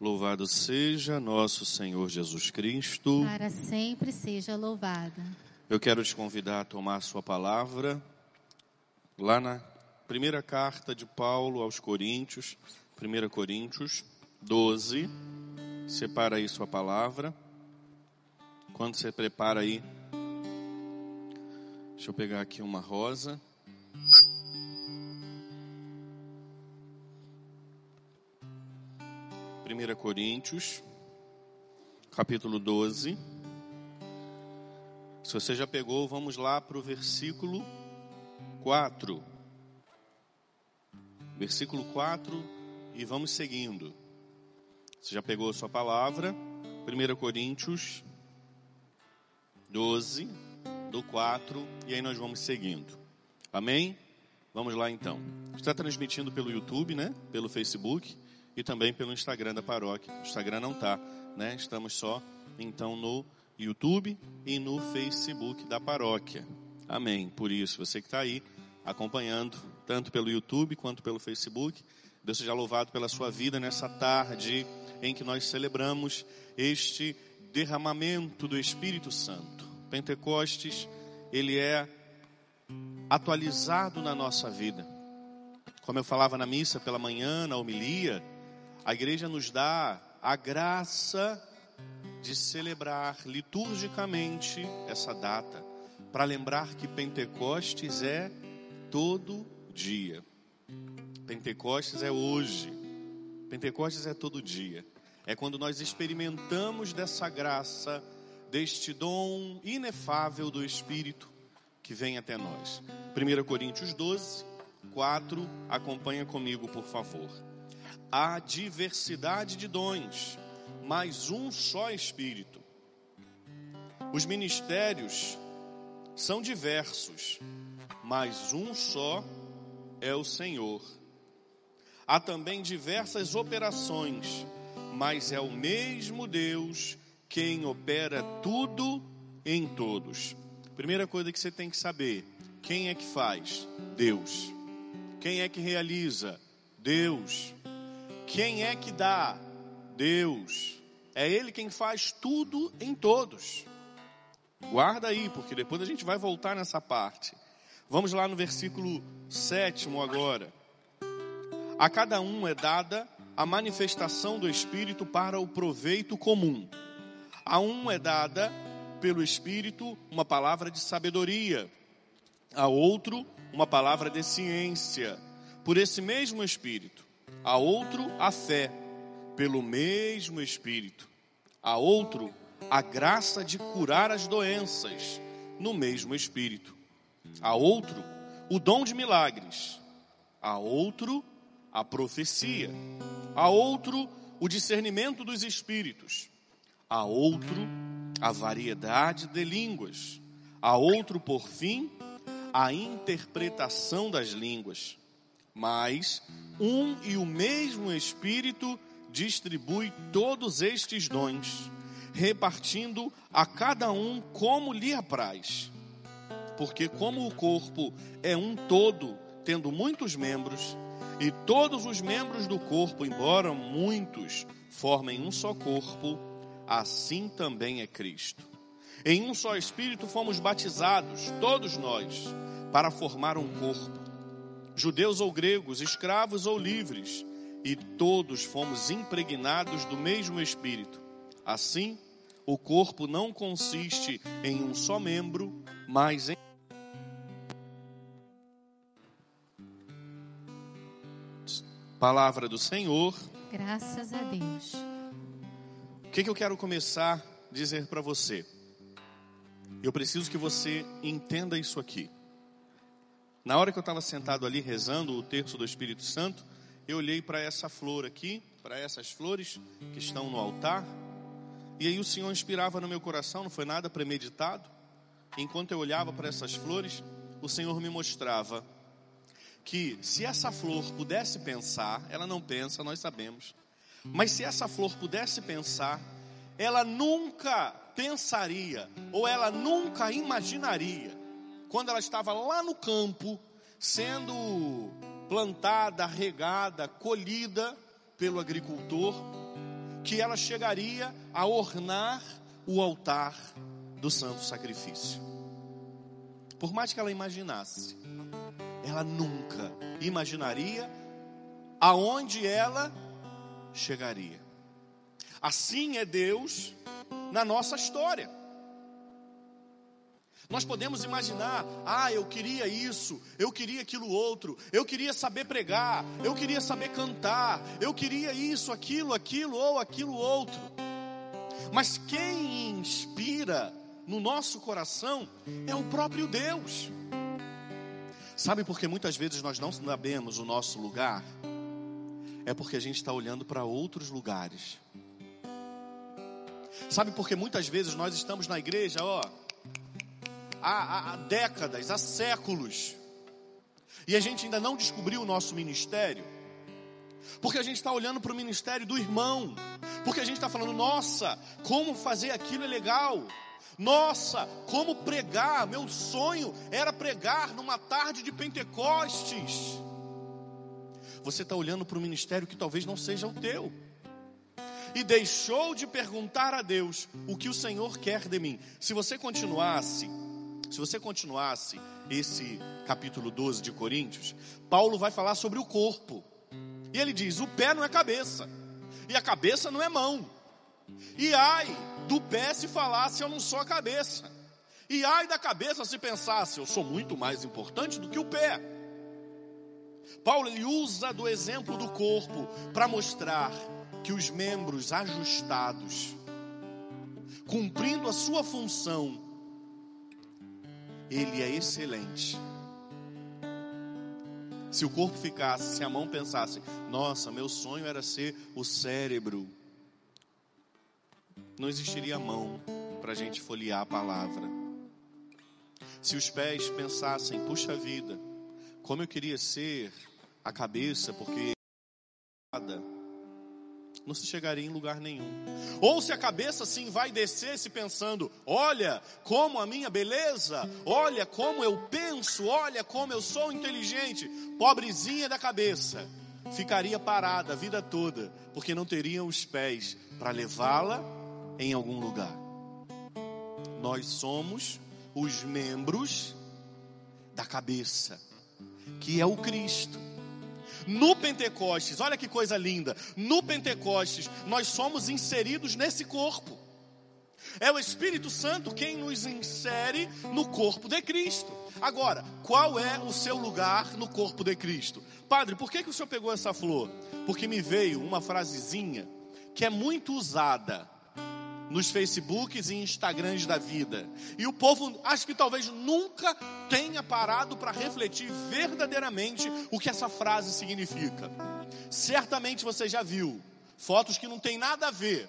Louvado seja nosso Senhor Jesus Cristo. Para sempre seja louvado. Eu quero te convidar a tomar sua palavra lá na primeira carta de Paulo aos Coríntios, 1 Coríntios 12. Separa aí sua palavra. Quando você prepara aí, deixa eu pegar aqui uma rosa. 1 Coríntios, capítulo 12. Se você já pegou, vamos lá para o versículo 4. Versículo 4 e vamos seguindo. Você já pegou a sua palavra? 1 Coríntios 12, do 4, e aí nós vamos seguindo. Amém? Vamos lá então. Está transmitindo pelo YouTube, né? Pelo Facebook e também pelo Instagram da paróquia. O Instagram não está, né? Estamos só então no YouTube e no Facebook da paróquia. Amém. Por isso, você que está aí acompanhando, tanto pelo YouTube quanto pelo Facebook, Deus seja louvado pela sua vida nessa tarde em que nós celebramos este derramamento do Espírito Santo. Pentecostes, ele é atualizado na nossa vida. Como eu falava na missa pela manhã, na homilia, a igreja nos dá a graça de celebrar liturgicamente essa data, para lembrar que Pentecostes é todo dia. Pentecostes é hoje. Pentecostes é todo dia. É quando nós experimentamos dessa graça, deste dom inefável do Espírito que vem até nós. 1 Coríntios 12, 4. Acompanha comigo, por favor há diversidade de dons, mas um só Espírito. Os ministérios são diversos, mas um só é o Senhor. Há também diversas operações, mas é o mesmo Deus quem opera tudo em todos. Primeira coisa que você tem que saber: quem é que faz? Deus. Quem é que realiza? Deus. Quem é que dá? Deus. É Ele quem faz tudo em todos. Guarda aí, porque depois a gente vai voltar nessa parte. Vamos lá no versículo sétimo agora. A cada um é dada a manifestação do Espírito para o proveito comum. A um é dada pelo Espírito uma palavra de sabedoria, a outro uma palavra de ciência, por esse mesmo Espírito a outro a fé, pelo mesmo Espírito, a outro a graça de curar as doenças, no mesmo Espírito, a outro o dom de milagres, a outro a profecia, a outro o discernimento dos espíritos, a outro a variedade de línguas, a outro, por fim, a interpretação das línguas. Mas um e o mesmo Espírito distribui todos estes dons, repartindo a cada um como lhe apraz. Porque, como o corpo é um todo, tendo muitos membros, e todos os membros do corpo, embora muitos, formem um só corpo, assim também é Cristo. Em um só Espírito fomos batizados, todos nós, para formar um corpo judeus ou gregos, escravos ou livres, e todos fomos impregnados do mesmo Espírito. Assim, o corpo não consiste em um só membro, mas em. Palavra do Senhor. Graças a Deus. O que, que eu quero começar a dizer para você? Eu preciso que você entenda isso aqui. Na hora que eu estava sentado ali rezando o terço do Espírito Santo, eu olhei para essa flor aqui, para essas flores que estão no altar, e aí o Senhor inspirava no meu coração, não foi nada premeditado. Enquanto eu olhava para essas flores, o Senhor me mostrava que se essa flor pudesse pensar, ela não pensa, nós sabemos, mas se essa flor pudesse pensar, ela nunca pensaria, ou ela nunca imaginaria quando ela estava lá no campo, sendo plantada, regada, colhida pelo agricultor, que ela chegaria a ornar o altar do santo sacrifício. Por mais que ela imaginasse, ela nunca imaginaria aonde ela chegaria. Assim é Deus na nossa história. Nós podemos imaginar, ah, eu queria isso, eu queria aquilo outro, eu queria saber pregar, eu queria saber cantar, eu queria isso, aquilo, aquilo ou aquilo outro. Mas quem inspira no nosso coração é o próprio Deus. Sabe por que muitas vezes nós não sabemos o nosso lugar? É porque a gente está olhando para outros lugares. Sabe por que muitas vezes nós estamos na igreja, ó, há, há décadas, há séculos, e a gente ainda não descobriu o nosso ministério, porque a gente está olhando para o ministério do irmão, porque a gente está falando, nossa, como fazer aquilo é legal, nossa, como pregar, meu sonho era pregar numa tarde de Pentecostes. Você está olhando para o ministério que talvez não seja o teu. E deixou de perguntar a Deus o que o Senhor quer de mim. Se você continuasse se você continuasse esse capítulo 12 de Coríntios, Paulo vai falar sobre o corpo. E ele diz: o pé não é cabeça, e a cabeça não é mão. E ai do pé se falasse eu não sou a cabeça. E ai da cabeça se pensasse eu sou muito mais importante do que o pé. Paulo ele usa do exemplo do corpo para mostrar que os membros ajustados, cumprindo a sua função, ele é excelente. Se o corpo ficasse, se a mão pensasse, nossa, meu sonho era ser o cérebro, não existiria mão para a gente folhear a palavra. Se os pés pensassem, puxa vida, como eu queria ser a cabeça, porque não se chegaria em lugar nenhum. Ou se a cabeça sim vai descer se pensando: olha como a minha beleza, olha como eu penso, olha como eu sou inteligente, pobrezinha da cabeça, ficaria parada a vida toda, porque não teriam os pés para levá-la em algum lugar. Nós somos os membros da cabeça, que é o Cristo. No Pentecostes, olha que coisa linda. No Pentecostes, nós somos inseridos nesse corpo. É o Espírito Santo quem nos insere no corpo de Cristo. Agora, qual é o seu lugar no corpo de Cristo? Padre, por que, que o senhor pegou essa flor? Porque me veio uma frasezinha que é muito usada nos Facebooks e Instagrams da vida. E o povo, acho que talvez nunca tenha parado para refletir verdadeiramente o que essa frase significa. Certamente você já viu fotos que não tem nada a ver.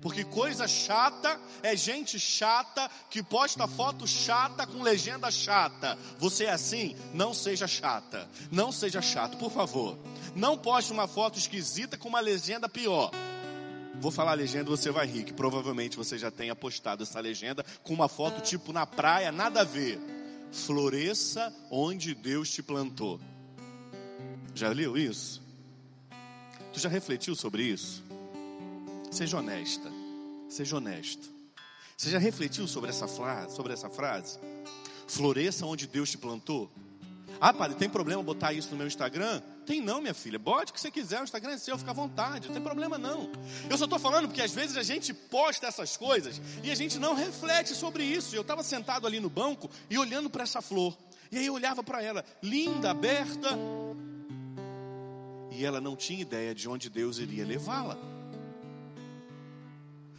Porque coisa chata é gente chata que posta foto chata com legenda chata. Você é assim? Não seja chata. Não seja chato, por favor. Não poste uma foto esquisita com uma legenda pior. Vou falar a legenda, você vai rir, que provavelmente você já tenha postado essa legenda com uma foto tipo na praia, nada a ver. Floresça onde Deus te plantou. Já leu isso? Tu já refletiu sobre isso? Seja honesta. Seja honesto. Você já refletiu sobre essa frase? Sobre essa frase? Floresça onde Deus te plantou? Ah, padre, tem problema botar isso no meu Instagram? Tem não, minha filha. Bote o que você quiser, o Instagram é seu, fica à vontade, não tem problema não. Eu só estou falando porque às vezes a gente posta essas coisas e a gente não reflete sobre isso. Eu estava sentado ali no banco e olhando para essa flor. E aí eu olhava para ela, linda, aberta. E ela não tinha ideia de onde Deus iria levá-la.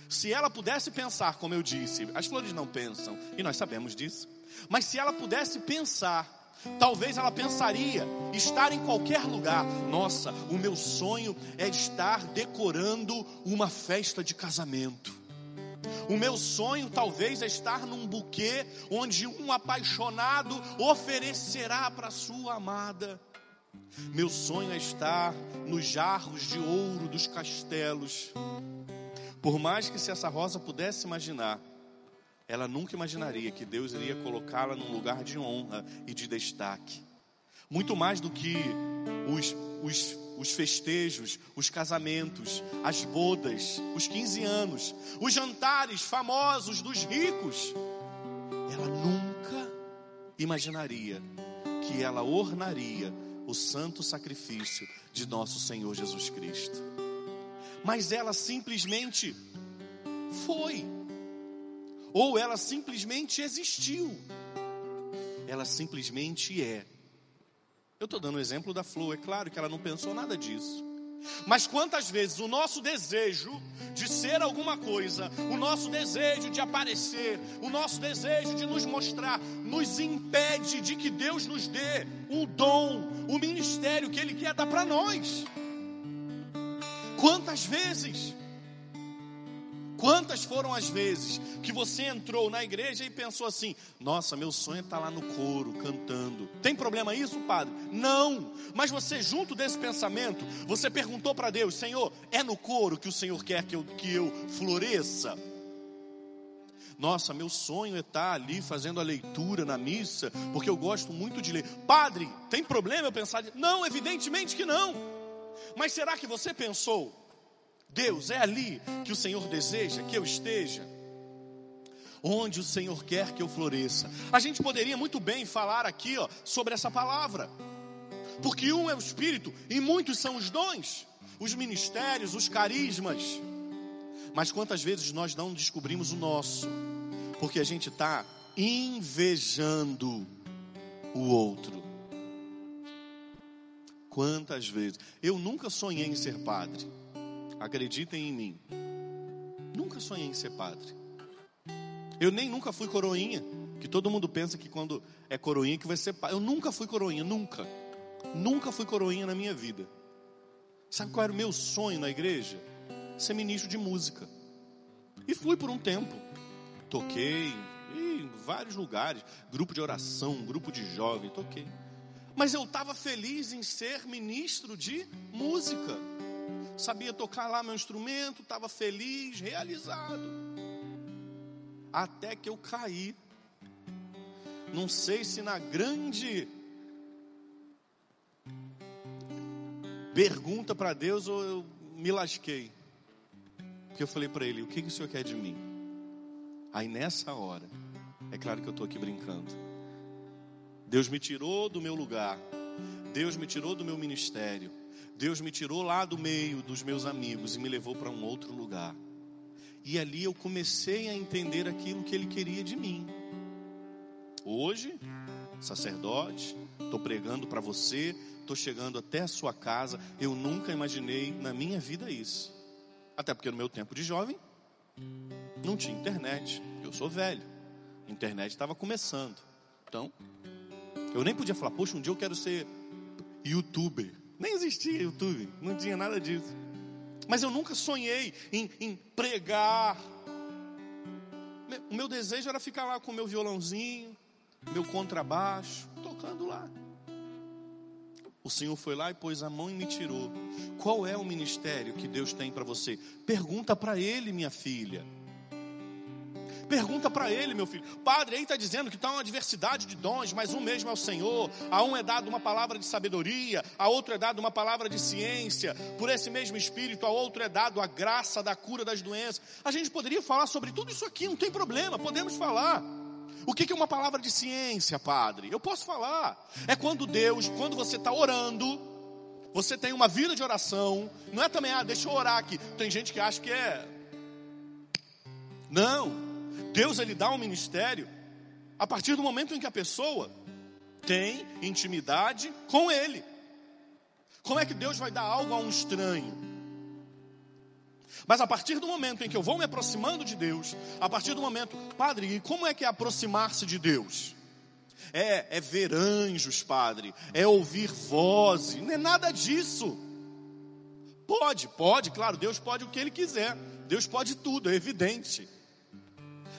Se ela pudesse pensar, como eu disse, as flores não pensam, e nós sabemos disso. Mas se ela pudesse pensar Talvez ela pensaria estar em qualquer lugar. Nossa, o meu sonho é estar decorando uma festa de casamento. O meu sonho talvez é estar num buquê onde um apaixonado oferecerá para sua amada. Meu sonho é estar nos jarros de ouro dos castelos. Por mais que se essa rosa pudesse imaginar ela nunca imaginaria que Deus iria colocá-la num lugar de honra e de destaque. Muito mais do que os, os os festejos, os casamentos, as bodas, os 15 anos, os jantares famosos dos ricos. Ela nunca imaginaria que ela ornaria o santo sacrifício de nosso Senhor Jesus Cristo. Mas ela simplesmente foi, ou ela simplesmente existiu, ela simplesmente é. Eu estou dando o exemplo da flor, é claro que ela não pensou nada disso. Mas quantas vezes o nosso desejo de ser alguma coisa, o nosso desejo de aparecer, o nosso desejo de nos mostrar, nos impede de que Deus nos dê um dom, o ministério que Ele quer dar para nós. Quantas vezes Quantas foram as vezes que você entrou na igreja e pensou assim: nossa, meu sonho é estar lá no coro cantando. Tem problema isso, padre? Não. Mas você, junto desse pensamento, você perguntou para Deus: Senhor, é no coro que o Senhor quer que eu, que eu floresça? Nossa, meu sonho é estar ali fazendo a leitura na missa, porque eu gosto muito de ler. Padre, tem problema eu pensar? Não, evidentemente que não. Mas será que você pensou? Deus, é ali que o Senhor deseja que eu esteja. Onde o Senhor quer que eu floresça. A gente poderia muito bem falar aqui ó, sobre essa palavra. Porque um é o Espírito e muitos são os dons, os ministérios, os carismas. Mas quantas vezes nós não descobrimos o nosso? Porque a gente está invejando o outro. Quantas vezes? Eu nunca sonhei em ser padre. Acreditem em mim. Nunca sonhei em ser padre. Eu nem nunca fui coroinha. Que todo mundo pensa que quando é coroinha que vai ser padre. Eu nunca fui coroinha, nunca. Nunca fui coroinha na minha vida. Sabe qual era o meu sonho na igreja? Ser ministro de música. E fui por um tempo. Toquei em vários lugares, grupo de oração, grupo de jovem, toquei. Mas eu estava feliz em ser ministro de música sabia tocar lá meu instrumento, estava feliz, realizado. Até que eu caí. Não sei se na grande pergunta para Deus ou eu me lasquei. Porque eu falei para ele: O que, que o senhor quer de mim? Aí nessa hora, é claro que eu estou aqui brincando. Deus me tirou do meu lugar, Deus me tirou do meu ministério Deus me tirou lá do meio dos meus amigos e me levou para um outro lugar. E ali eu comecei a entender aquilo que Ele queria de mim. Hoje, sacerdote, estou pregando para você, estou chegando até a sua casa. Eu nunca imaginei na minha vida isso. Até porque no meu tempo de jovem, não tinha internet. Eu sou velho. A internet estava começando. Então, eu nem podia falar, poxa, um dia eu quero ser youtuber. Nem existia YouTube, não tinha nada disso. Mas eu nunca sonhei em, em pregar. O meu desejo era ficar lá com o meu violãozinho, meu contrabaixo, tocando lá. O Senhor foi lá e pôs a mão e me tirou. Qual é o ministério que Deus tem para você? Pergunta para Ele, minha filha. Pergunta para ele, meu filho. Padre, aí está dizendo que está uma diversidade de dons, mas um mesmo é o Senhor. A um é dado uma palavra de sabedoria, a outro é dado uma palavra de ciência. Por esse mesmo Espírito, a outro é dado a graça da cura das doenças. A gente poderia falar sobre tudo isso aqui, não tem problema, podemos falar. O que é uma palavra de ciência, Padre? Eu posso falar. É quando Deus, quando você está orando, você tem uma vida de oração. Não é também, ah, deixa eu orar aqui. Tem gente que acha que é. Não. Deus ele dá um ministério a partir do momento em que a pessoa tem intimidade com Ele. Como é que Deus vai dar algo a um estranho? Mas a partir do momento em que eu vou me aproximando de Deus, a partir do momento, Padre, e como é que é aproximar-se de Deus? É, é ver anjos, Padre, é ouvir vozes, não é nada disso. Pode, pode, claro, Deus pode o que Ele quiser, Deus pode tudo, é evidente.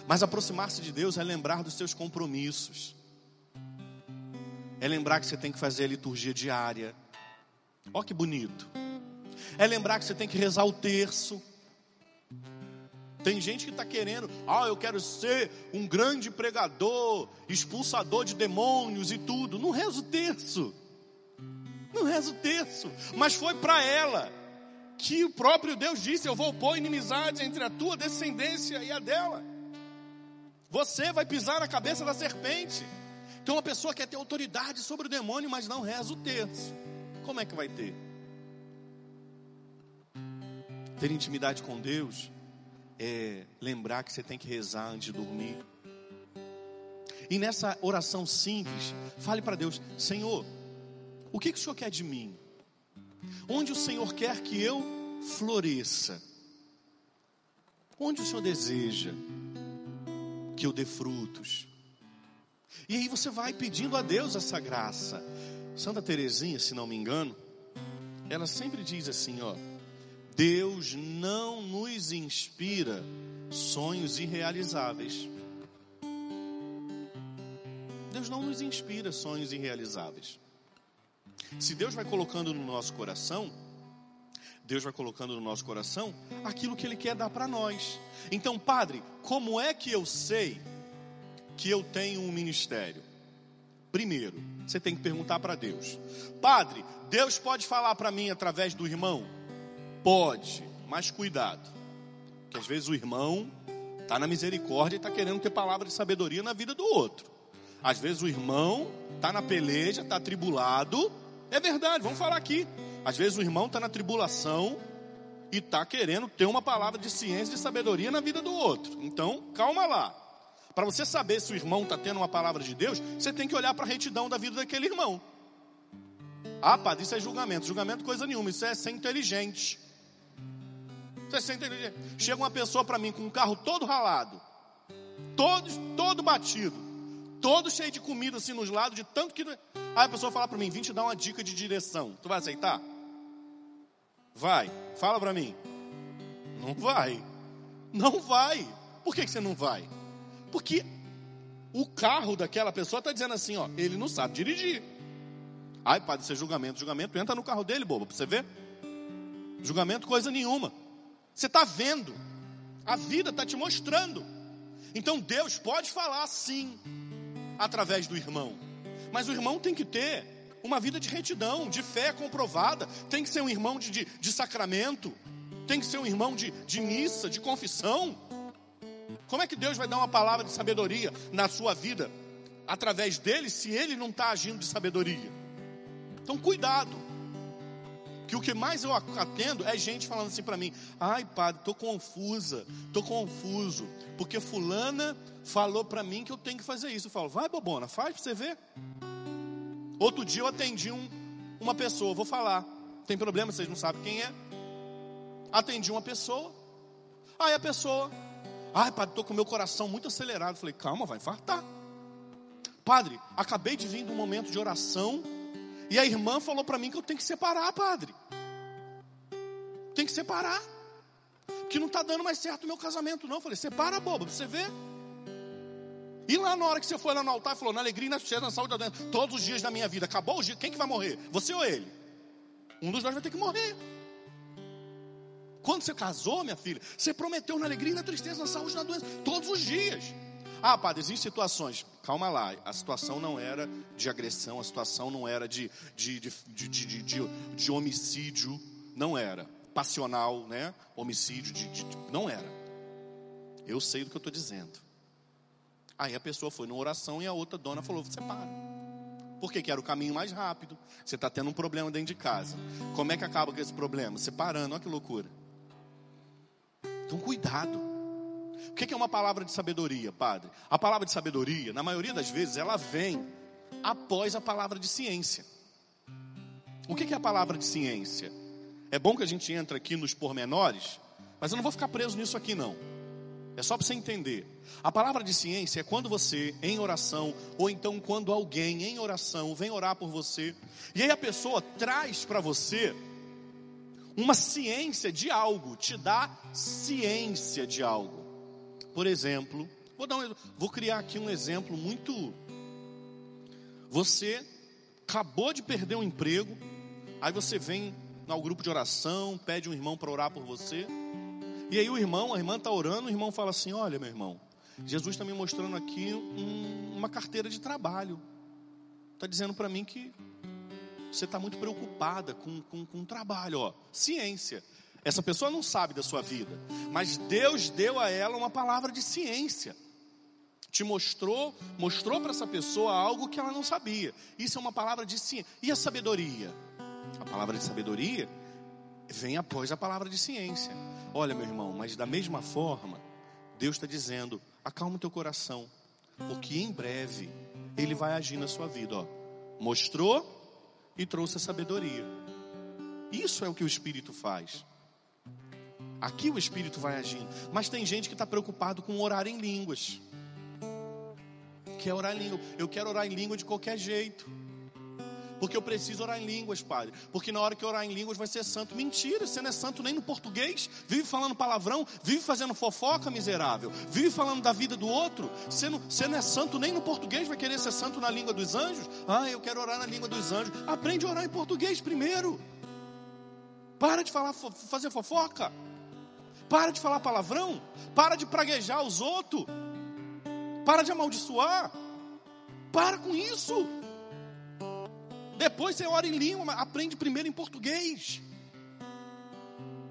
Mas aproximar-se de Deus é lembrar dos seus compromissos. É lembrar que você tem que fazer a liturgia diária. Ó que bonito. É lembrar que você tem que rezar o terço. Tem gente que está querendo, ah, eu quero ser um grande pregador, expulsador de demônios e tudo. Não reza o terço. Não reza o terço. Mas foi para ela que o próprio Deus disse: Eu vou pôr inimizade entre a tua descendência e a dela. Você vai pisar na cabeça da serpente. Então, uma pessoa quer ter autoridade sobre o demônio, mas não reza o terço. Como é que vai ter? Ter intimidade com Deus é lembrar que você tem que rezar antes de dormir. E nessa oração simples, fale para Deus: Senhor, o que, que o Senhor quer de mim? Onde o Senhor quer que eu floresça? Onde o Senhor deseja que eu dê frutos? E aí você vai pedindo a Deus essa graça. Santa Teresinha, se não me engano, ela sempre diz assim, ó: Deus não nos inspira sonhos irrealizáveis. Deus não nos inspira sonhos irrealizáveis. Se Deus vai colocando no nosso coração, Deus vai colocando no nosso coração aquilo que Ele quer dar para nós. Então, Padre, como é que eu sei que eu tenho um ministério? Primeiro, você tem que perguntar para Deus: Padre, Deus pode falar para mim através do irmão? Pode, mas cuidado, que às vezes o irmão está na misericórdia e está querendo ter palavra de sabedoria na vida do outro. Às vezes o irmão está na peleja, está tribulado. É verdade, vamos falar aqui. Às vezes o irmão está na tribulação e está querendo ter uma palavra de ciência e de sabedoria na vida do outro. Então, calma lá. Para você saber se o irmão está tendo uma palavra de Deus, você tem que olhar para a retidão da vida daquele irmão. Ah, padre, isso é julgamento. Julgamento coisa nenhuma, isso é ser inteligente. Isso é ser inteligente. Chega uma pessoa para mim com um carro todo ralado, todo, todo batido todo cheio de comida assim nos lados, de tanto que. Aí a pessoa fala para mim: vim te dar uma dica de direção. Tu vai aceitar? Vai, fala para mim. Não vai. Não vai. Por que, que você não vai? Porque o carro daquela pessoa está dizendo assim: ó, ele não sabe dirigir. Ai, padre, isso é julgamento. Julgamento, entra no carro dele, bobo, para você ver. Julgamento, coisa nenhuma. Você está vendo. A vida está te mostrando. Então Deus pode falar sim através do irmão. Mas o irmão tem que ter uma vida de retidão, de fé comprovada. Tem que ser um irmão de, de, de sacramento. Tem que ser um irmão de, de missa, de confissão. Como é que Deus vai dar uma palavra de sabedoria na sua vida através dele se ele não está agindo de sabedoria? Então, cuidado que o que mais eu atendo é gente falando assim para mim: "Ai, padre, tô confusa, tô confuso, porque fulana falou para mim que eu tenho que fazer isso". Eu falo: "Vai, bobona, faz para você ver". Outro dia eu atendi um, uma pessoa, vou falar. Tem problema, vocês não sabem quem é? Atendi uma pessoa. Aí a pessoa: "Ai, padre, tô com meu coração muito acelerado". Falei: "Calma, vai infartar". Padre, acabei de vir de um momento de oração e a irmã falou para mim que eu tenho que separar, padre. Tem que separar. Que não está dando mais certo o meu casamento, não. Falei, separa, boba, pra você ver. E lá na hora que você foi lá no altar, falou, na alegria, na tristeza, na saúde, na todos os dias da minha vida. Acabou o dia, quem que vai morrer? Você ou ele? Um dos dois vai ter que morrer. Quando você casou, minha filha, você prometeu na alegria, na tristeza, na saúde, na doença, todos os dias. Ah, padre, existem situações. Calma lá, a situação não era de agressão, a situação não era de, de, de, de, de, de, de homicídio, não era. Passional, né? Homicídio, de, de, não era. Eu sei do que eu estou dizendo. Aí a pessoa foi numa oração e a outra dona falou: separa. Porque que era o caminho mais rápido. Você está tendo um problema dentro de casa. Como é que acaba com esse problema? Separando, olha que loucura. Então, cuidado. O que é uma palavra de sabedoria, padre? A palavra de sabedoria, na maioria das vezes, ela vem após a palavra de ciência. O que é a palavra de ciência? É bom que a gente entre aqui nos pormenores, mas eu não vou ficar preso nisso aqui não. É só para você entender. A palavra de ciência é quando você, em oração, ou então quando alguém em oração vem orar por você, e aí a pessoa traz para você uma ciência de algo, te dá ciência de algo. Por exemplo, vou, dar um, vou criar aqui um exemplo muito. Você acabou de perder um emprego, aí você vem ao grupo de oração, pede um irmão para orar por você, e aí o irmão, a irmã está orando, o irmão fala assim: Olha, meu irmão, Jesus está me mostrando aqui um, uma carteira de trabalho, está dizendo para mim que você está muito preocupada com, com, com o trabalho, ó. Ciência. Essa pessoa não sabe da sua vida, mas Deus deu a ela uma palavra de ciência. Te mostrou, mostrou para essa pessoa algo que ela não sabia. Isso é uma palavra de ciência. E a sabedoria? A palavra de sabedoria vem após a palavra de ciência. Olha, meu irmão, mas da mesma forma, Deus está dizendo: acalma o teu coração, porque em breve Ele vai agir na sua vida. Ó. Mostrou e trouxe a sabedoria. Isso é o que o Espírito faz. Aqui o Espírito vai agindo. Mas tem gente que está preocupado com orar em línguas. Quer orar em língua. Eu quero orar em língua de qualquer jeito. Porque eu preciso orar em línguas, Padre. Porque na hora que eu orar em línguas vai ser santo. Mentira, você não é santo nem no português. Vive falando palavrão, vive fazendo fofoca, miserável. Vive falando da vida do outro. Você não, você não é santo nem no português, vai querer ser santo na língua dos anjos? Ah, eu quero orar na língua dos anjos. Aprende a orar em português primeiro. Para de falar, fazer fofoca. Para de falar palavrão. Para de praguejar os outros. Para de amaldiçoar. Para com isso. Depois você ora em língua, aprende primeiro em português.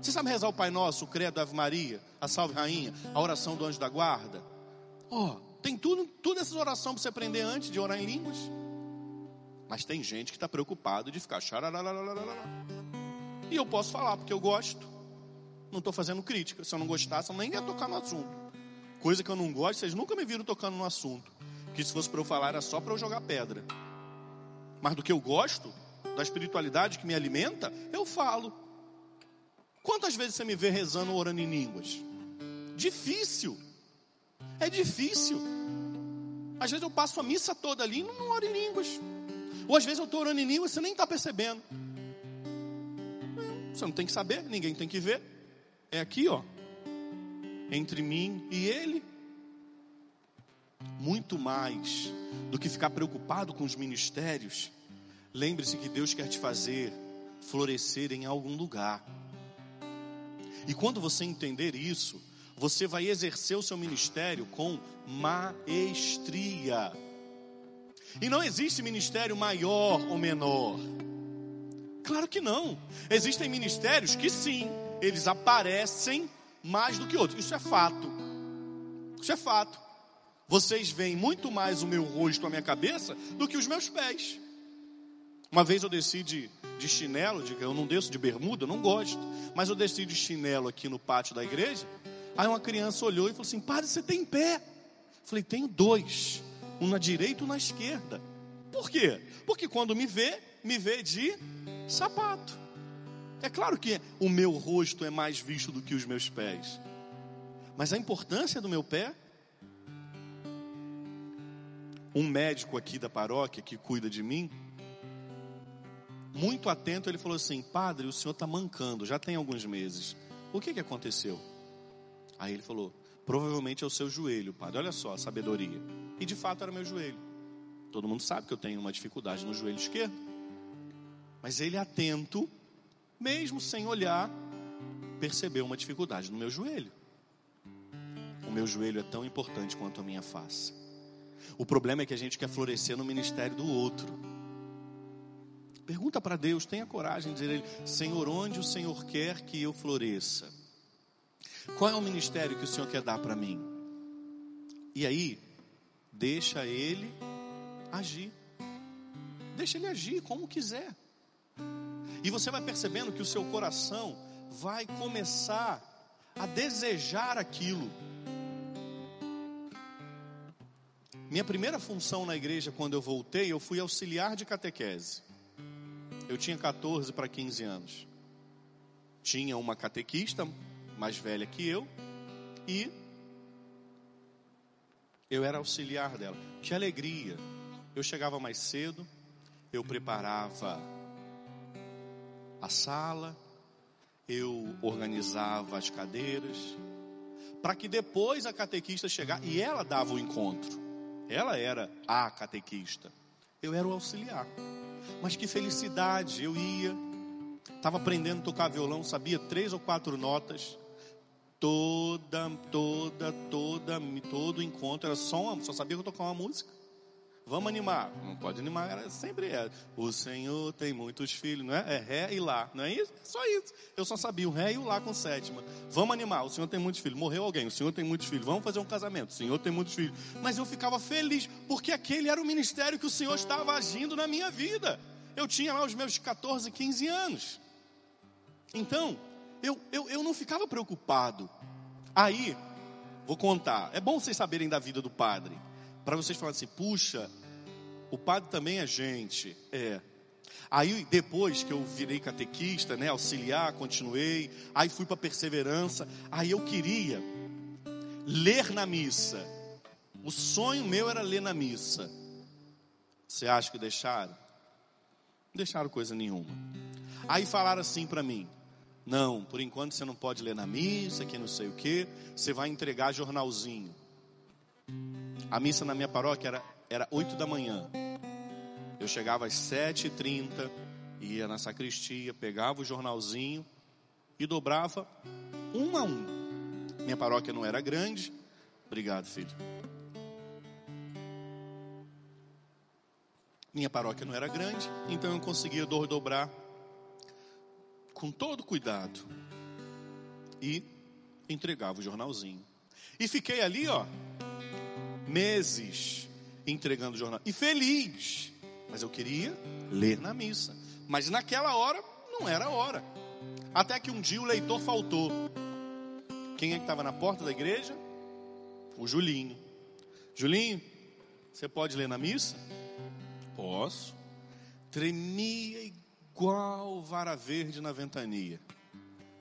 Você sabe rezar o Pai Nosso, o Credo, a Ave Maria, a Salve Rainha, a oração do Anjo da Guarda? Ó, oh, tem tudo, tudo essas orações para você aprender antes de orar em línguas. Mas tem gente que está preocupado de ficar E eu posso falar, porque eu gosto. Não estou fazendo crítica. Se eu não gostasse, eu nem ia tocar no assunto. Coisa que eu não gosto, vocês nunca me viram tocando no assunto. Que se fosse para eu falar, era só para eu jogar pedra mas do que eu gosto, da espiritualidade que me alimenta, eu falo. Quantas vezes você me vê rezando ou orando em línguas? Difícil. É difícil. Às vezes eu passo a missa toda ali e não oro em línguas. Ou às vezes eu estou orando em línguas e você nem está percebendo. Você não tem que saber, ninguém tem que ver. É aqui, ó. Entre mim e ele. Muito mais do que ficar preocupado com os ministérios, lembre-se que Deus quer te fazer florescer em algum lugar. E quando você entender isso, você vai exercer o seu ministério com maestria. E não existe ministério maior ou menor. Claro que não. Existem ministérios que sim, eles aparecem mais do que outros. Isso é fato. Isso é fato vocês veem muito mais o meu rosto, a minha cabeça, do que os meus pés. Uma vez eu desci de, de chinelo, de, eu não desço de bermuda, eu não gosto, mas eu desci de chinelo aqui no pátio da igreja. Aí uma criança olhou e falou assim: Padre, você tem pé? Eu falei: Tenho dois, um na direita e um na esquerda. Por quê? Porque quando me vê, me vê de sapato. É claro que o meu rosto é mais visto do que os meus pés, mas a importância do meu pé um médico aqui da paróquia que cuida de mim, muito atento, ele falou assim: Padre, o senhor está mancando, já tem alguns meses. O que, que aconteceu? Aí ele falou: Provavelmente é o seu joelho, padre. Olha só a sabedoria. E de fato era meu joelho. Todo mundo sabe que eu tenho uma dificuldade no joelho esquerdo. Mas ele, atento, mesmo sem olhar, percebeu uma dificuldade no meu joelho. O meu joelho é tão importante quanto a minha face. O problema é que a gente quer florescer no ministério do outro. Pergunta para Deus, tenha coragem de dizer a Ele: Senhor, onde o Senhor quer que eu floresça? Qual é o ministério que o Senhor quer dar para mim? E aí, deixa Ele agir. Deixa Ele agir como quiser. E você vai percebendo que o seu coração vai começar a desejar aquilo. Minha primeira função na igreja, quando eu voltei, eu fui auxiliar de catequese. Eu tinha 14 para 15 anos. Tinha uma catequista mais velha que eu e eu era auxiliar dela. Que alegria! Eu chegava mais cedo, eu preparava a sala, eu organizava as cadeiras, para que depois a catequista chegar e ela dava o encontro. Ela era a catequista. Eu era o auxiliar. Mas que felicidade, eu ia, estava aprendendo a tocar violão, sabia três ou quatro notas. Toda, toda, toda, todo encontro era só uma, só sabia tocar uma música. Vamos animar. Não pode animar, era, sempre é. O Senhor tem muitos filhos, não é? É ré e lá, não é isso? Só isso. Eu só sabia o ré e o lá com sétima. Vamos animar. O Senhor tem muitos filhos. Morreu alguém. O Senhor tem muitos filhos. Vamos fazer um casamento. O Senhor tem muitos filhos. Mas eu ficava feliz, porque aquele era o ministério que o Senhor estava agindo na minha vida. Eu tinha lá os meus 14, 15 anos. Então, eu, eu, eu não ficava preocupado. Aí, vou contar. É bom vocês saberem da vida do padre para vocês falarem assim: puxa, o padre também é gente. É. Aí depois que eu virei catequista, né, auxiliar, continuei, aí fui para perseverança, aí eu queria ler na missa. O sonho meu era ler na missa. Você acha que deixaram? Não deixaram coisa nenhuma. Aí falaram assim para mim: "Não, por enquanto você não pode ler na missa, que não sei o que, você vai entregar jornalzinho". A missa na minha paróquia era, era 8 da manhã. Eu chegava às 7h30, ia na sacristia, pegava o jornalzinho e dobrava um a um. Minha paróquia não era grande. Obrigado, filho. Minha paróquia não era grande, então eu conseguia dobrar com todo cuidado e entregava o jornalzinho. E fiquei ali, ó, meses entregando o jornal. E feliz. Mas eu queria ler na missa. Mas naquela hora, não era a hora. Até que um dia o leitor faltou. Quem é que estava na porta da igreja? O Julinho. Julinho, você pode ler na missa? Posso. Tremia igual vara verde na ventania.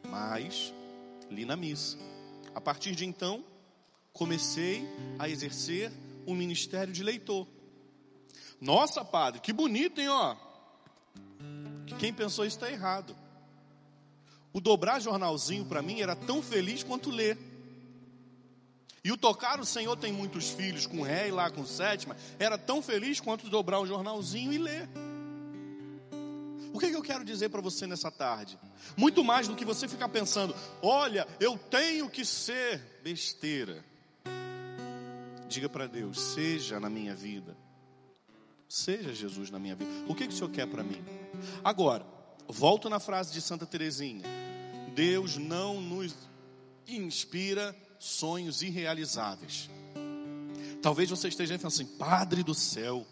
Mas li na missa. A partir de então, comecei a exercer um ministério de leitor. Nossa, padre, que bonito, hein, ó. Quem pensou isso está errado. O dobrar jornalzinho para mim era tão feliz quanto ler. E o tocar o Senhor tem muitos filhos com ré e lá com sétima, era tão feliz quanto dobrar o jornalzinho e ler. O que, é que eu quero dizer para você nessa tarde? Muito mais do que você ficar pensando, olha, eu tenho que ser besteira. Diga para Deus: seja na minha vida. Seja Jesus na minha vida. O que, que o Senhor quer para mim? Agora, volto na frase de Santa Teresinha. Deus não nos inspira sonhos irrealizáveis. Talvez você esteja pensando assim, Padre do céu,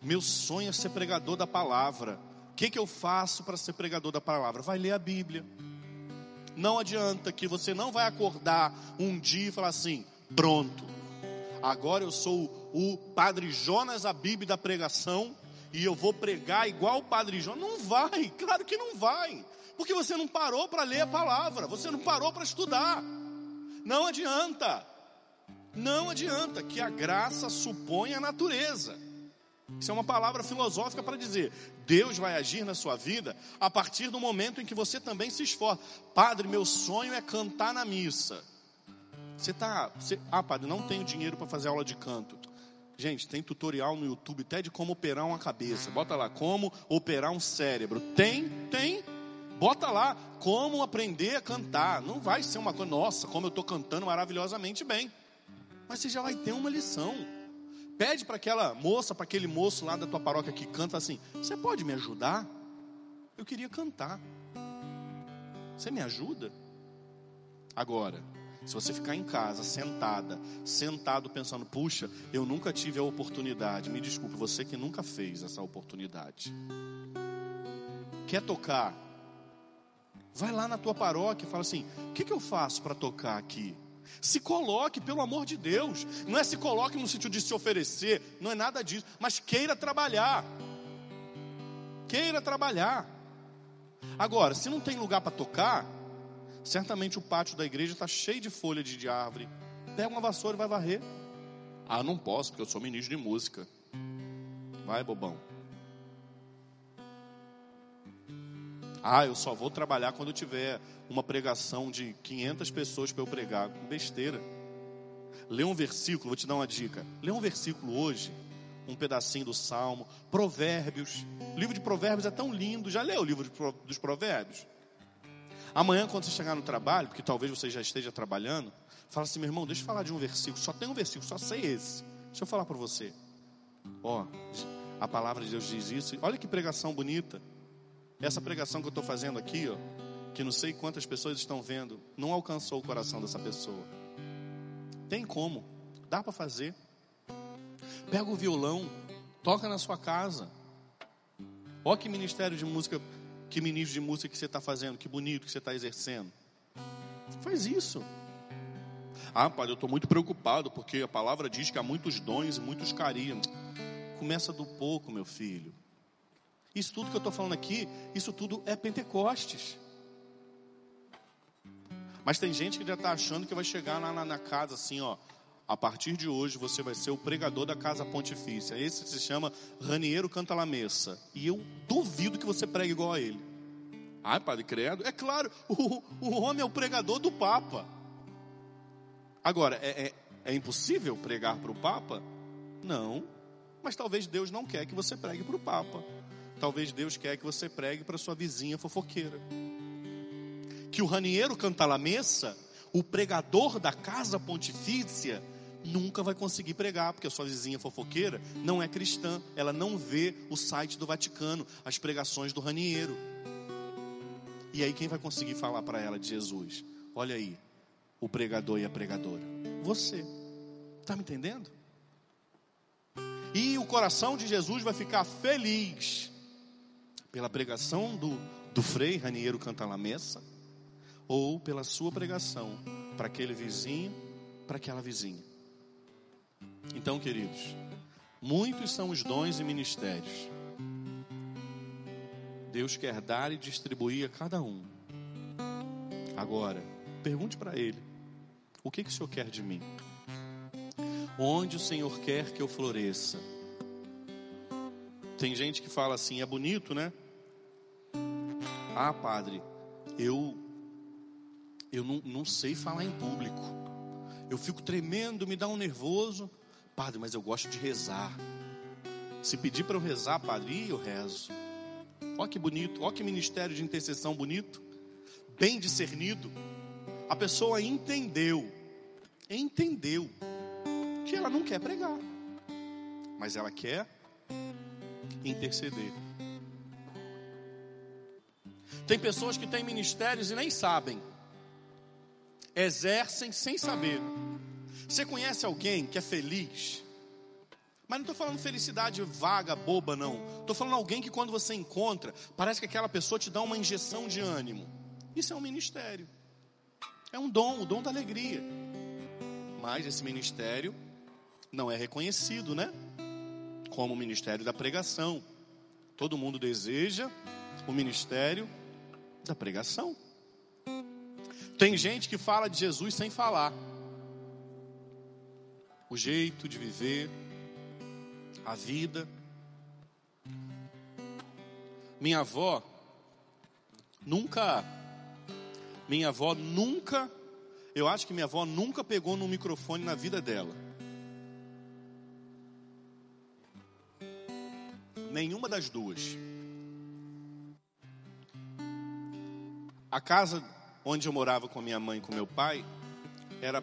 meu sonho é ser pregador da palavra. O que, que eu faço para ser pregador da palavra? Vai ler a Bíblia. Não adianta que você não vai acordar um dia e falar assim, pronto, agora eu sou o Padre Jonas Abib da pregação e eu vou pregar igual o Padre Jonas. Não vai, claro que não vai, porque você não parou para ler a palavra, você não parou para estudar. Não adianta, não adianta que a graça supõe a natureza. Isso é uma palavra filosófica para dizer: Deus vai agir na sua vida a partir do momento em que você também se esforça. Padre, meu sonho é cantar na missa. Você está. Você, ah, padre, não tenho dinheiro para fazer aula de canto. Gente, tem tutorial no YouTube até de como operar uma cabeça. Bota lá, como operar um cérebro. Tem, tem. Bota lá, como aprender a cantar. Não vai ser uma coisa, nossa, como eu estou cantando maravilhosamente bem. Mas você já vai ter uma lição. Pede para aquela moça, para aquele moço lá da tua paróquia que canta assim: Você pode me ajudar? Eu queria cantar. Você me ajuda? Agora, se você ficar em casa, sentada, sentado pensando, puxa, eu nunca tive a oportunidade, me desculpe, você que nunca fez essa oportunidade. Quer tocar? Vai lá na tua paróquia e fala assim: o que, que eu faço para tocar aqui? Se coloque, pelo amor de Deus. Não é se coloque no sentido de se oferecer, não é nada disso, mas queira trabalhar. Queira trabalhar. Agora, se não tem lugar para tocar, Certamente o pátio da igreja está cheio de folha de, de árvore. Pega uma vassoura e vai varrer. Ah, não posso, porque eu sou ministro de música. Vai, bobão. Ah, eu só vou trabalhar quando eu tiver uma pregação de 500 pessoas para eu pregar. Besteira. Lê um versículo, vou te dar uma dica. Lê um versículo hoje, um pedacinho do Salmo, Provérbios. O livro de Provérbios é tão lindo. Já leu o livro dos Provérbios? Amanhã, quando você chegar no trabalho, porque talvez você já esteja trabalhando, fala assim, meu irmão, deixa eu falar de um versículo. Só tem um versículo, só sei esse. Deixa eu falar para você. Ó, a palavra de Deus diz isso. Olha que pregação bonita. Essa pregação que eu estou fazendo aqui, ó, que não sei quantas pessoas estão vendo, não alcançou o coração dessa pessoa. Tem como, dá para fazer. Pega o violão, toca na sua casa. Ó que ministério de música, que ministro de música que você está fazendo, que bonito que você está exercendo. Faz isso. Ah, pai, eu estou muito preocupado porque a palavra diz que há muitos dons e muitos carinhos. Começa do pouco, meu filho. Isso tudo que eu estou falando aqui, isso tudo é Pentecostes. Mas tem gente que já está achando que vai chegar lá na, na, casa assim, ó. A partir de hoje você vai ser o pregador da casa pontifícia. Esse se chama Raniero Cantalamessa. E eu duvido que você pregue igual a ele. Ai, Padre Credo. É claro, o, o homem é o pregador do Papa. Agora, é, é, é impossível pregar para o Papa? Não. Mas talvez Deus não quer que você pregue para o Papa. Talvez Deus quer que você pregue para sua vizinha fofoqueira. Que o Raniero Cantalamessa, o pregador da casa pontifícia, nunca vai conseguir pregar, porque a sua vizinha fofoqueira não é cristã, ela não vê o site do Vaticano, as pregações do Raniero. E aí quem vai conseguir falar para ela de Jesus? Olha aí, o pregador e a pregadora. Você. Está me entendendo? E o coração de Jesus vai ficar feliz pela pregação do, do Frei Raniero Cantalamessa ou pela sua pregação para aquele vizinho, para aquela vizinha. Então, queridos, muitos são os dons e ministérios. Deus quer dar e distribuir a cada um. Agora, pergunte para Ele: o que, que o Senhor quer de mim? Onde o Senhor quer que eu floresça? Tem gente que fala assim, é bonito, né? Ah, padre, eu eu não, não sei falar em público. Eu fico tremendo, me dá um nervoso. Padre, mas eu gosto de rezar. Se pedir para eu rezar, padre, eu rezo. Olha que bonito, olha que ministério de intercessão bonito, bem discernido. A pessoa entendeu, entendeu que ela não quer pregar, mas ela quer interceder. Tem pessoas que têm ministérios e nem sabem, exercem sem saber. Você conhece alguém que é feliz? Mas não estou falando felicidade vaga, boba, não. Estou falando alguém que quando você encontra, parece que aquela pessoa te dá uma injeção de ânimo. Isso é um ministério. É um dom, o dom da alegria. Mas esse ministério não é reconhecido, né? Como o ministério da pregação. Todo mundo deseja o ministério da pregação. Tem gente que fala de Jesus sem falar. O jeito de viver, a vida. Minha avó nunca, minha avó nunca, eu acho que minha avó nunca pegou no microfone na vida dela. Nenhuma das duas. A casa onde eu morava com minha mãe e com meu pai era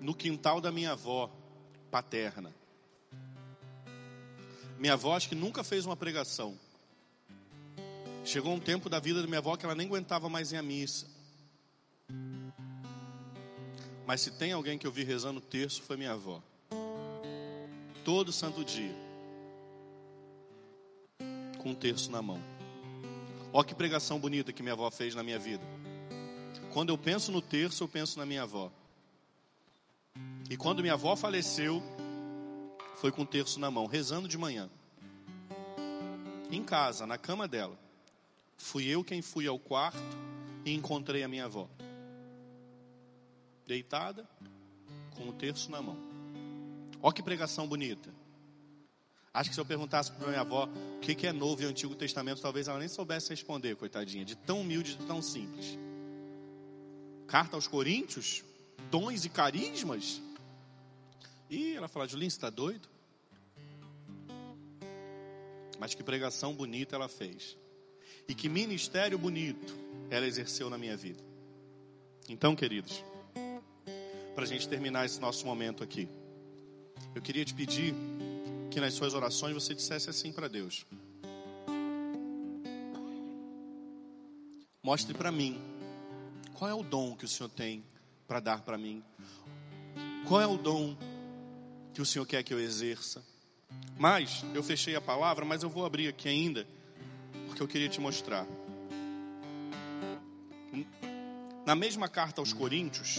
no quintal da minha avó paterna. Minha avó acho que nunca fez uma pregação. Chegou um tempo da vida da minha avó que ela nem aguentava mais ir à missa. Mas se tem alguém que eu vi rezando o terço, foi minha avó. Todo santo dia. Com um terço na mão. Olha que pregação bonita que minha avó fez na minha vida. Quando eu penso no terço, eu penso na minha avó. E quando minha avó faleceu, foi com o terço na mão, rezando de manhã. Em casa, na cama dela. Fui eu quem fui ao quarto e encontrei a minha avó. Deitada, com o terço na mão. Olha que pregação bonita. Acho que se eu perguntasse para minha avó o que, é novo e Antigo Testamento, talvez ela nem soubesse responder, coitadinha, de tão humilde, de tão simples. Carta aos Coríntios, dons e carismas. E ela fala, Julinho, você está doido? Mas que pregação bonita ela fez. E que ministério bonito ela exerceu na minha vida. Então, queridos, para a gente terminar esse nosso momento aqui, eu queria te pedir que nas suas orações você dissesse assim para Deus: Mostre para mim qual é o dom que o Senhor tem para dar para mim. Qual é o dom que o Senhor quer que eu exerça? Mas eu fechei a palavra, mas eu vou abrir aqui ainda, porque eu queria te mostrar. Na mesma carta aos Coríntios,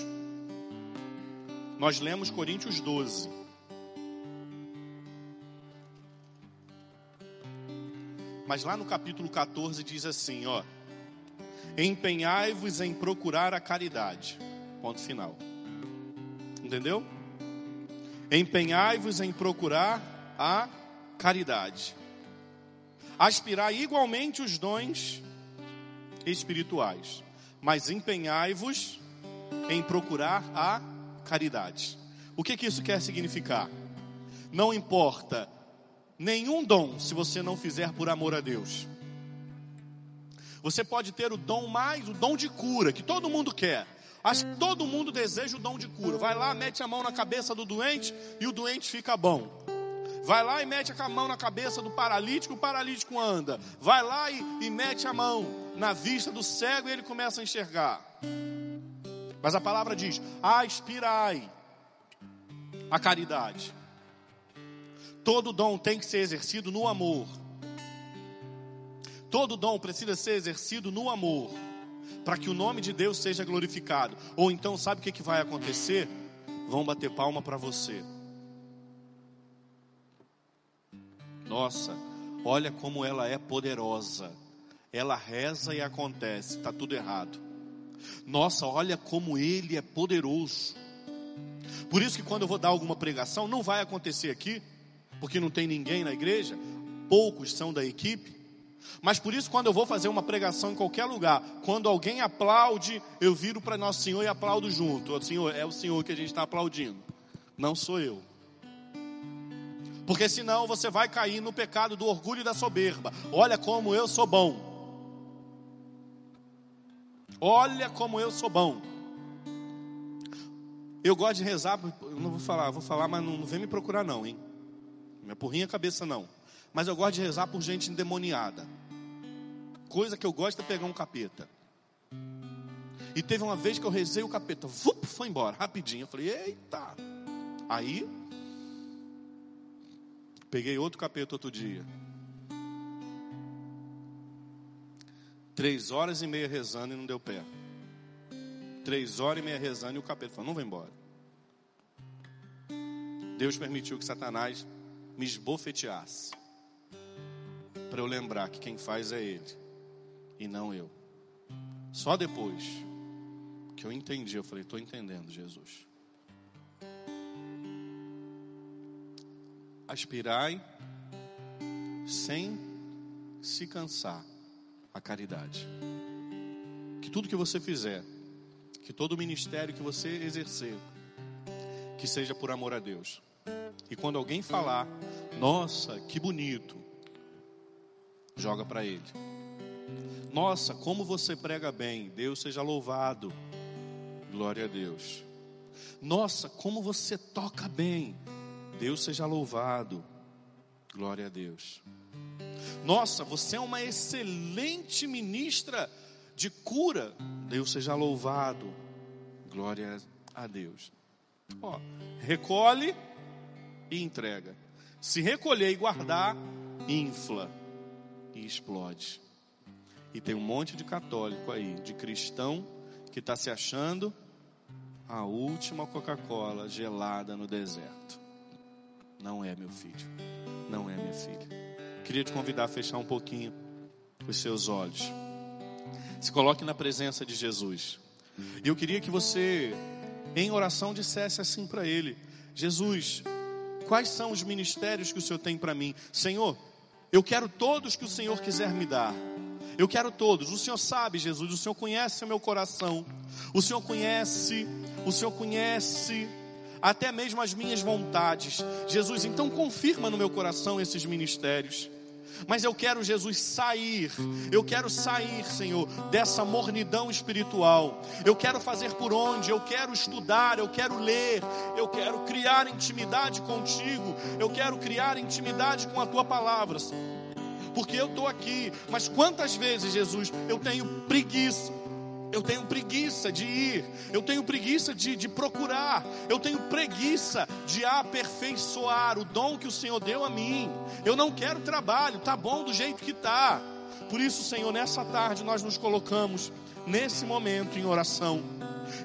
nós lemos Coríntios 12. Mas lá no capítulo 14 diz assim, ó: Empenhai-vos em procurar a caridade. Ponto final. Entendeu? Empenhai-vos em procurar a caridade. Aspirai igualmente os dons espirituais, mas empenhai-vos em procurar a caridade. O que, que isso quer significar? Não importa nenhum dom se você não fizer por amor a Deus. Você pode ter o dom mais, o dom de cura, que todo mundo quer. Acho que todo mundo deseja o dom de cura. Vai lá, mete a mão na cabeça do doente e o doente fica bom. Vai lá e mete a mão na cabeça do paralítico, o paralítico anda. Vai lá e, e mete a mão na vista do cego e ele começa a enxergar. Mas a palavra diz: aspirai a caridade. Todo dom tem que ser exercido no amor. Todo dom precisa ser exercido no amor, para que o nome de Deus seja glorificado. Ou então, sabe o que, que vai acontecer? Vão bater palma para você. Nossa, olha como ela é poderosa. Ela reza e acontece, está tudo errado. Nossa, olha como ele é poderoso. Por isso que quando eu vou dar alguma pregação, não vai acontecer aqui, porque não tem ninguém na igreja, poucos são da equipe. Mas por isso, quando eu vou fazer uma pregação em qualquer lugar, quando alguém aplaude, eu viro para Nosso Senhor e aplaudo junto. O Senhor é o Senhor que a gente está aplaudindo, não sou eu. Porque senão você vai cair no pecado do orgulho e da soberba. Olha como eu sou bom. Olha como eu sou bom. Eu gosto de rezar, eu não vou falar, vou falar, mas não, não vem me procurar não, hein? Minha porrinha cabeça não. Mas eu gosto de rezar por gente endemoniada. Coisa que eu gosto é pegar um capeta. E teve uma vez que eu rezei o capeta, vup, foi embora, rapidinho. Eu falei, eita. Aí, peguei outro capeta outro dia. Três horas e meia rezando e não deu pé. Três horas e meia rezando e o capeta falou, não vai embora. Deus permitiu que Satanás me esbofeteasse para eu lembrar que quem faz é Ele e não eu. Só depois que eu entendi, eu falei: estou entendendo, Jesus. Aspirai sem se cansar a caridade. Que tudo que você fizer, que todo ministério que você exercer, que seja por amor a Deus. E quando alguém falar, nossa, que bonito, joga para ele. Nossa, como você prega bem, Deus seja louvado. Glória a Deus. Nossa, como você toca bem, Deus seja louvado. Glória a Deus. Nossa, você é uma excelente ministra de cura, Deus seja louvado. Glória a Deus. Ó, recolhe e entrega. Se recolher e guardar, infla e explode. E tem um monte de católico aí, de cristão, que está se achando a última Coca-Cola gelada no deserto. Não é, meu filho. Não é, minha filha. Queria te convidar a fechar um pouquinho os seus olhos. Se coloque na presença de Jesus. E eu queria que você, em oração, dissesse assim para Ele: Jesus, quais são os ministérios que o Senhor tem para mim? Senhor, eu quero todos que o Senhor quiser me dar. Eu quero todos. O Senhor sabe, Jesus, o Senhor conhece o meu coração. O Senhor conhece, o Senhor conhece até mesmo as minhas vontades. Jesus, então confirma no meu coração esses ministérios. Mas eu quero, Jesus, sair. Eu quero sair, Senhor, dessa mornidão espiritual. Eu quero fazer por onde? Eu quero estudar, eu quero ler, eu quero criar intimidade contigo. Eu quero criar intimidade com a tua palavra. Porque eu estou aqui, mas quantas vezes, Jesus, eu tenho preguiça eu tenho preguiça de ir, eu tenho preguiça de, de, procurar, eu tenho preguiça de aperfeiçoar o dom que o Senhor deu a mim. Eu não quero trabalho, tá bom do jeito que tá. Por isso, Senhor, nessa tarde nós nos colocamos nesse momento em oração.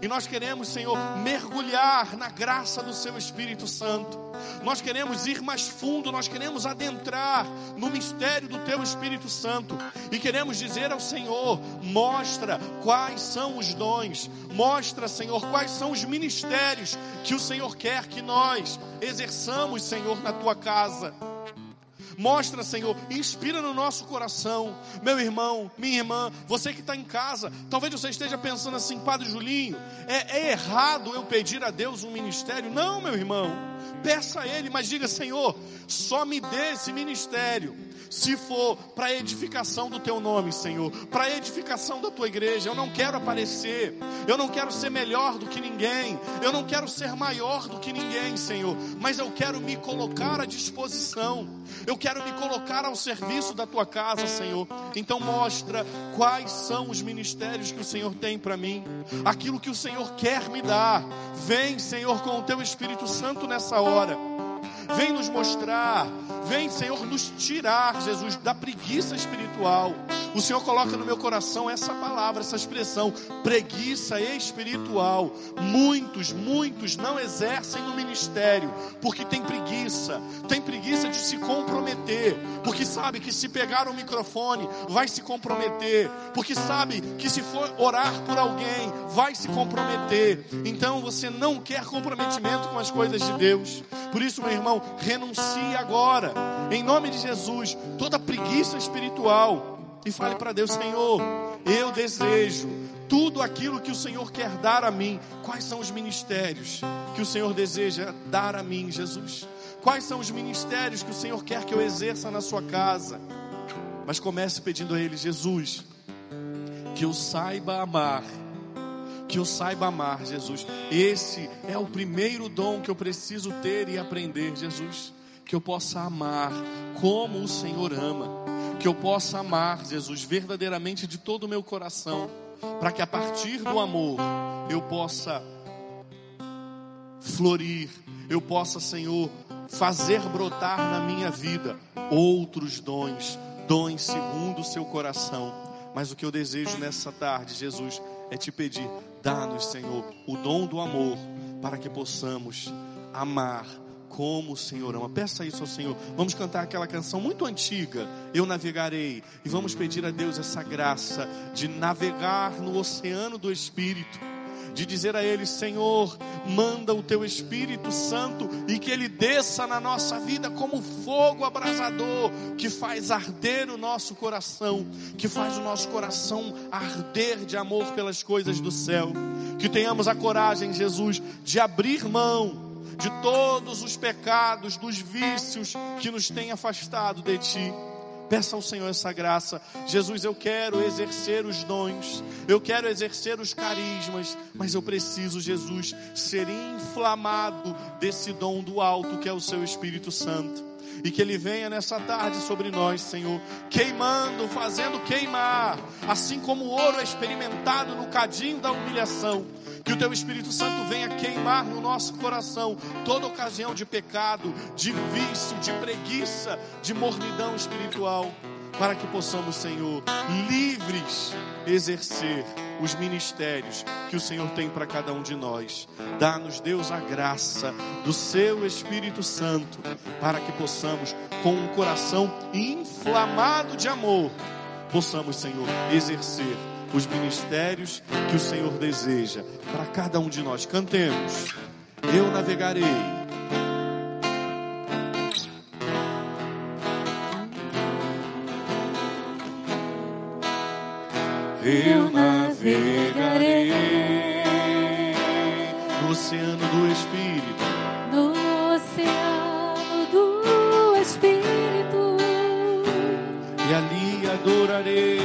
E nós queremos, Senhor, mergulhar na graça do Seu Espírito Santo. Nós queremos ir mais fundo, nós queremos adentrar no mistério do Teu Espírito Santo. E queremos dizer ao Senhor: mostra quais são os dons, mostra, Senhor, quais são os ministérios que o Senhor quer que nós exerçamos, Senhor, na Tua casa. Mostra, Senhor, inspira no nosso coração. Meu irmão, minha irmã, você que está em casa, talvez você esteja pensando assim, Padre Julinho, é, é errado eu pedir a Deus um ministério? Não, meu irmão, peça a Ele, mas diga, Senhor, só me dê esse ministério se for para edificação do teu nome, Senhor, para edificação da tua igreja. Eu não quero aparecer, eu não quero ser melhor do que ninguém, eu não quero ser maior do que ninguém, Senhor, mas eu quero me colocar à disposição, eu quero me colocar ao serviço da tua casa, Senhor. Então, mostra quais são os ministérios que o Senhor tem para mim, aquilo que o Senhor quer me dar. Vem, Senhor, com o teu Espírito Santo nessa hora. Vem nos mostrar, vem, Senhor, nos tirar, Jesus, da preguiça espiritual. O Senhor coloca no meu coração essa palavra, essa expressão, preguiça espiritual. Muitos, muitos não exercem no ministério porque tem preguiça, tem preguiça de se comprometer, porque sabe que se pegar o microfone vai se comprometer, porque sabe que se for orar por alguém vai se comprometer. Então você não quer comprometimento com as coisas de Deus. Por isso, meu irmão, renuncie agora, em nome de Jesus, toda preguiça espiritual e fale para Deus: Senhor, eu desejo tudo aquilo que o Senhor quer dar a mim. Quais são os ministérios que o Senhor deseja dar a mim, Jesus? Quais são os ministérios que o Senhor quer que eu exerça na sua casa? Mas comece pedindo a Ele, Jesus, que eu saiba amar. Que eu saiba amar, Jesus. Esse é o primeiro dom que eu preciso ter e aprender, Jesus. Que eu possa amar como o Senhor ama que eu possa amar Jesus verdadeiramente de todo o meu coração, para que a partir do amor eu possa florir, eu possa, Senhor, fazer brotar na minha vida outros dons, dons segundo o seu coração. Mas o que eu desejo nessa tarde, Jesus, é te pedir: dá-nos, Senhor, o dom do amor, para que possamos amar como o Senhor ama. Peça isso ao Senhor. Vamos cantar aquela canção muito antiga, Eu Navegarei, e vamos pedir a Deus essa graça de navegar no oceano do Espírito. De dizer a Ele, Senhor, manda o Teu Espírito Santo e que Ele desça na nossa vida como fogo abrasador, que faz arder o nosso coração, que faz o nosso coração arder de amor pelas coisas do céu. Que tenhamos a coragem, Jesus, de abrir mão de todos os pecados, dos vícios que nos têm afastado de Ti. Peça ao Senhor essa graça. Jesus, eu quero exercer os dons, eu quero exercer os carismas, mas eu preciso, Jesus, ser inflamado desse dom do alto que é o Seu Espírito Santo. E que Ele venha nessa tarde sobre nós, Senhor, queimando, fazendo queimar, assim como o ouro é experimentado no cadinho da humilhação que o teu Espírito Santo venha queimar no nosso coração toda ocasião de pecado, de vício, de preguiça, de mornidão espiritual, para que possamos, Senhor, livres exercer os ministérios que o Senhor tem para cada um de nós. Dá-nos, Deus, a graça do seu Espírito Santo, para que possamos, com um coração inflamado de amor, possamos, Senhor, exercer os ministérios que o Senhor deseja para cada um de nós. Cantemos. Eu navegarei. Eu navegarei no oceano do Espírito. No oceano do Espírito. adorarei.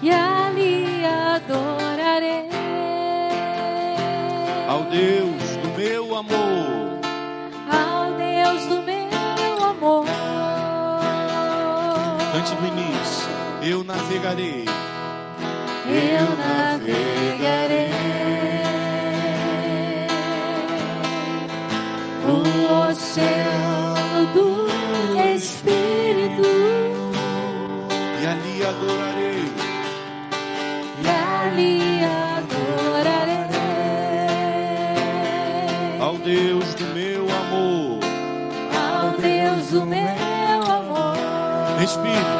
E ali adorarei. Ao Deus do meu amor. Ao Deus do meu amor. Antes do início, eu navegarei. Eu navegarei. O oceano do Espírito. E ali adorarei. E ali adorarei. Ao Deus do meu amor. Ao Deus do meu amor. Espírito,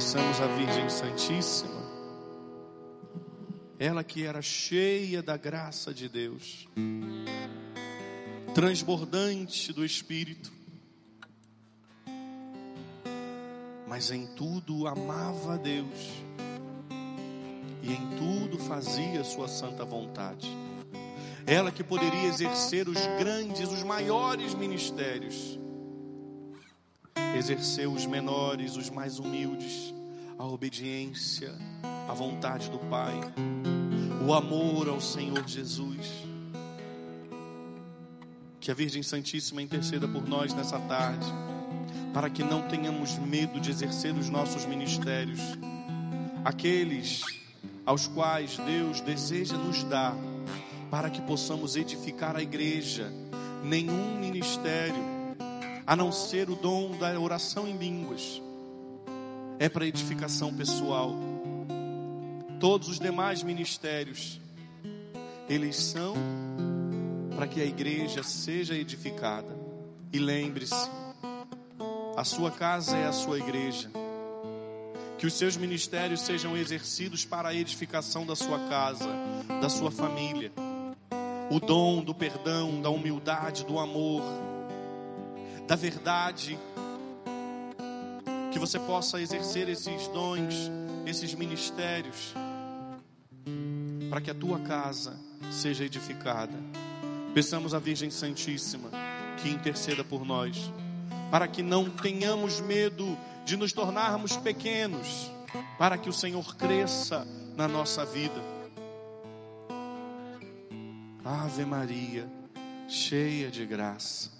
Peçamos à Virgem Santíssima, ela que era cheia da graça de Deus, transbordante do Espírito, mas em tudo amava a Deus e em tudo fazia sua santa vontade. Ela que poderia exercer os grandes, os maiores ministérios, exerceu os menores, os mais humildes, a obediência à vontade do Pai, o amor ao Senhor Jesus. Que a Virgem Santíssima interceda por nós nessa tarde, para que não tenhamos medo de exercer os nossos ministérios, aqueles aos quais Deus deseja nos dar, para que possamos edificar a igreja. Nenhum ministério, a não ser o dom da oração em línguas, é para edificação pessoal. Todos os demais ministérios, eles são para que a igreja seja edificada. E lembre-se, a sua casa é a sua igreja. Que os seus ministérios sejam exercidos para a edificação da sua casa, da sua família. O dom do perdão, da humildade, do amor, da verdade. Que você possa exercer esses dons, esses ministérios, para que a tua casa seja edificada. Peçamos à Virgem Santíssima que interceda por nós, para que não tenhamos medo de nos tornarmos pequenos, para que o Senhor cresça na nossa vida. Ave Maria, cheia de graça,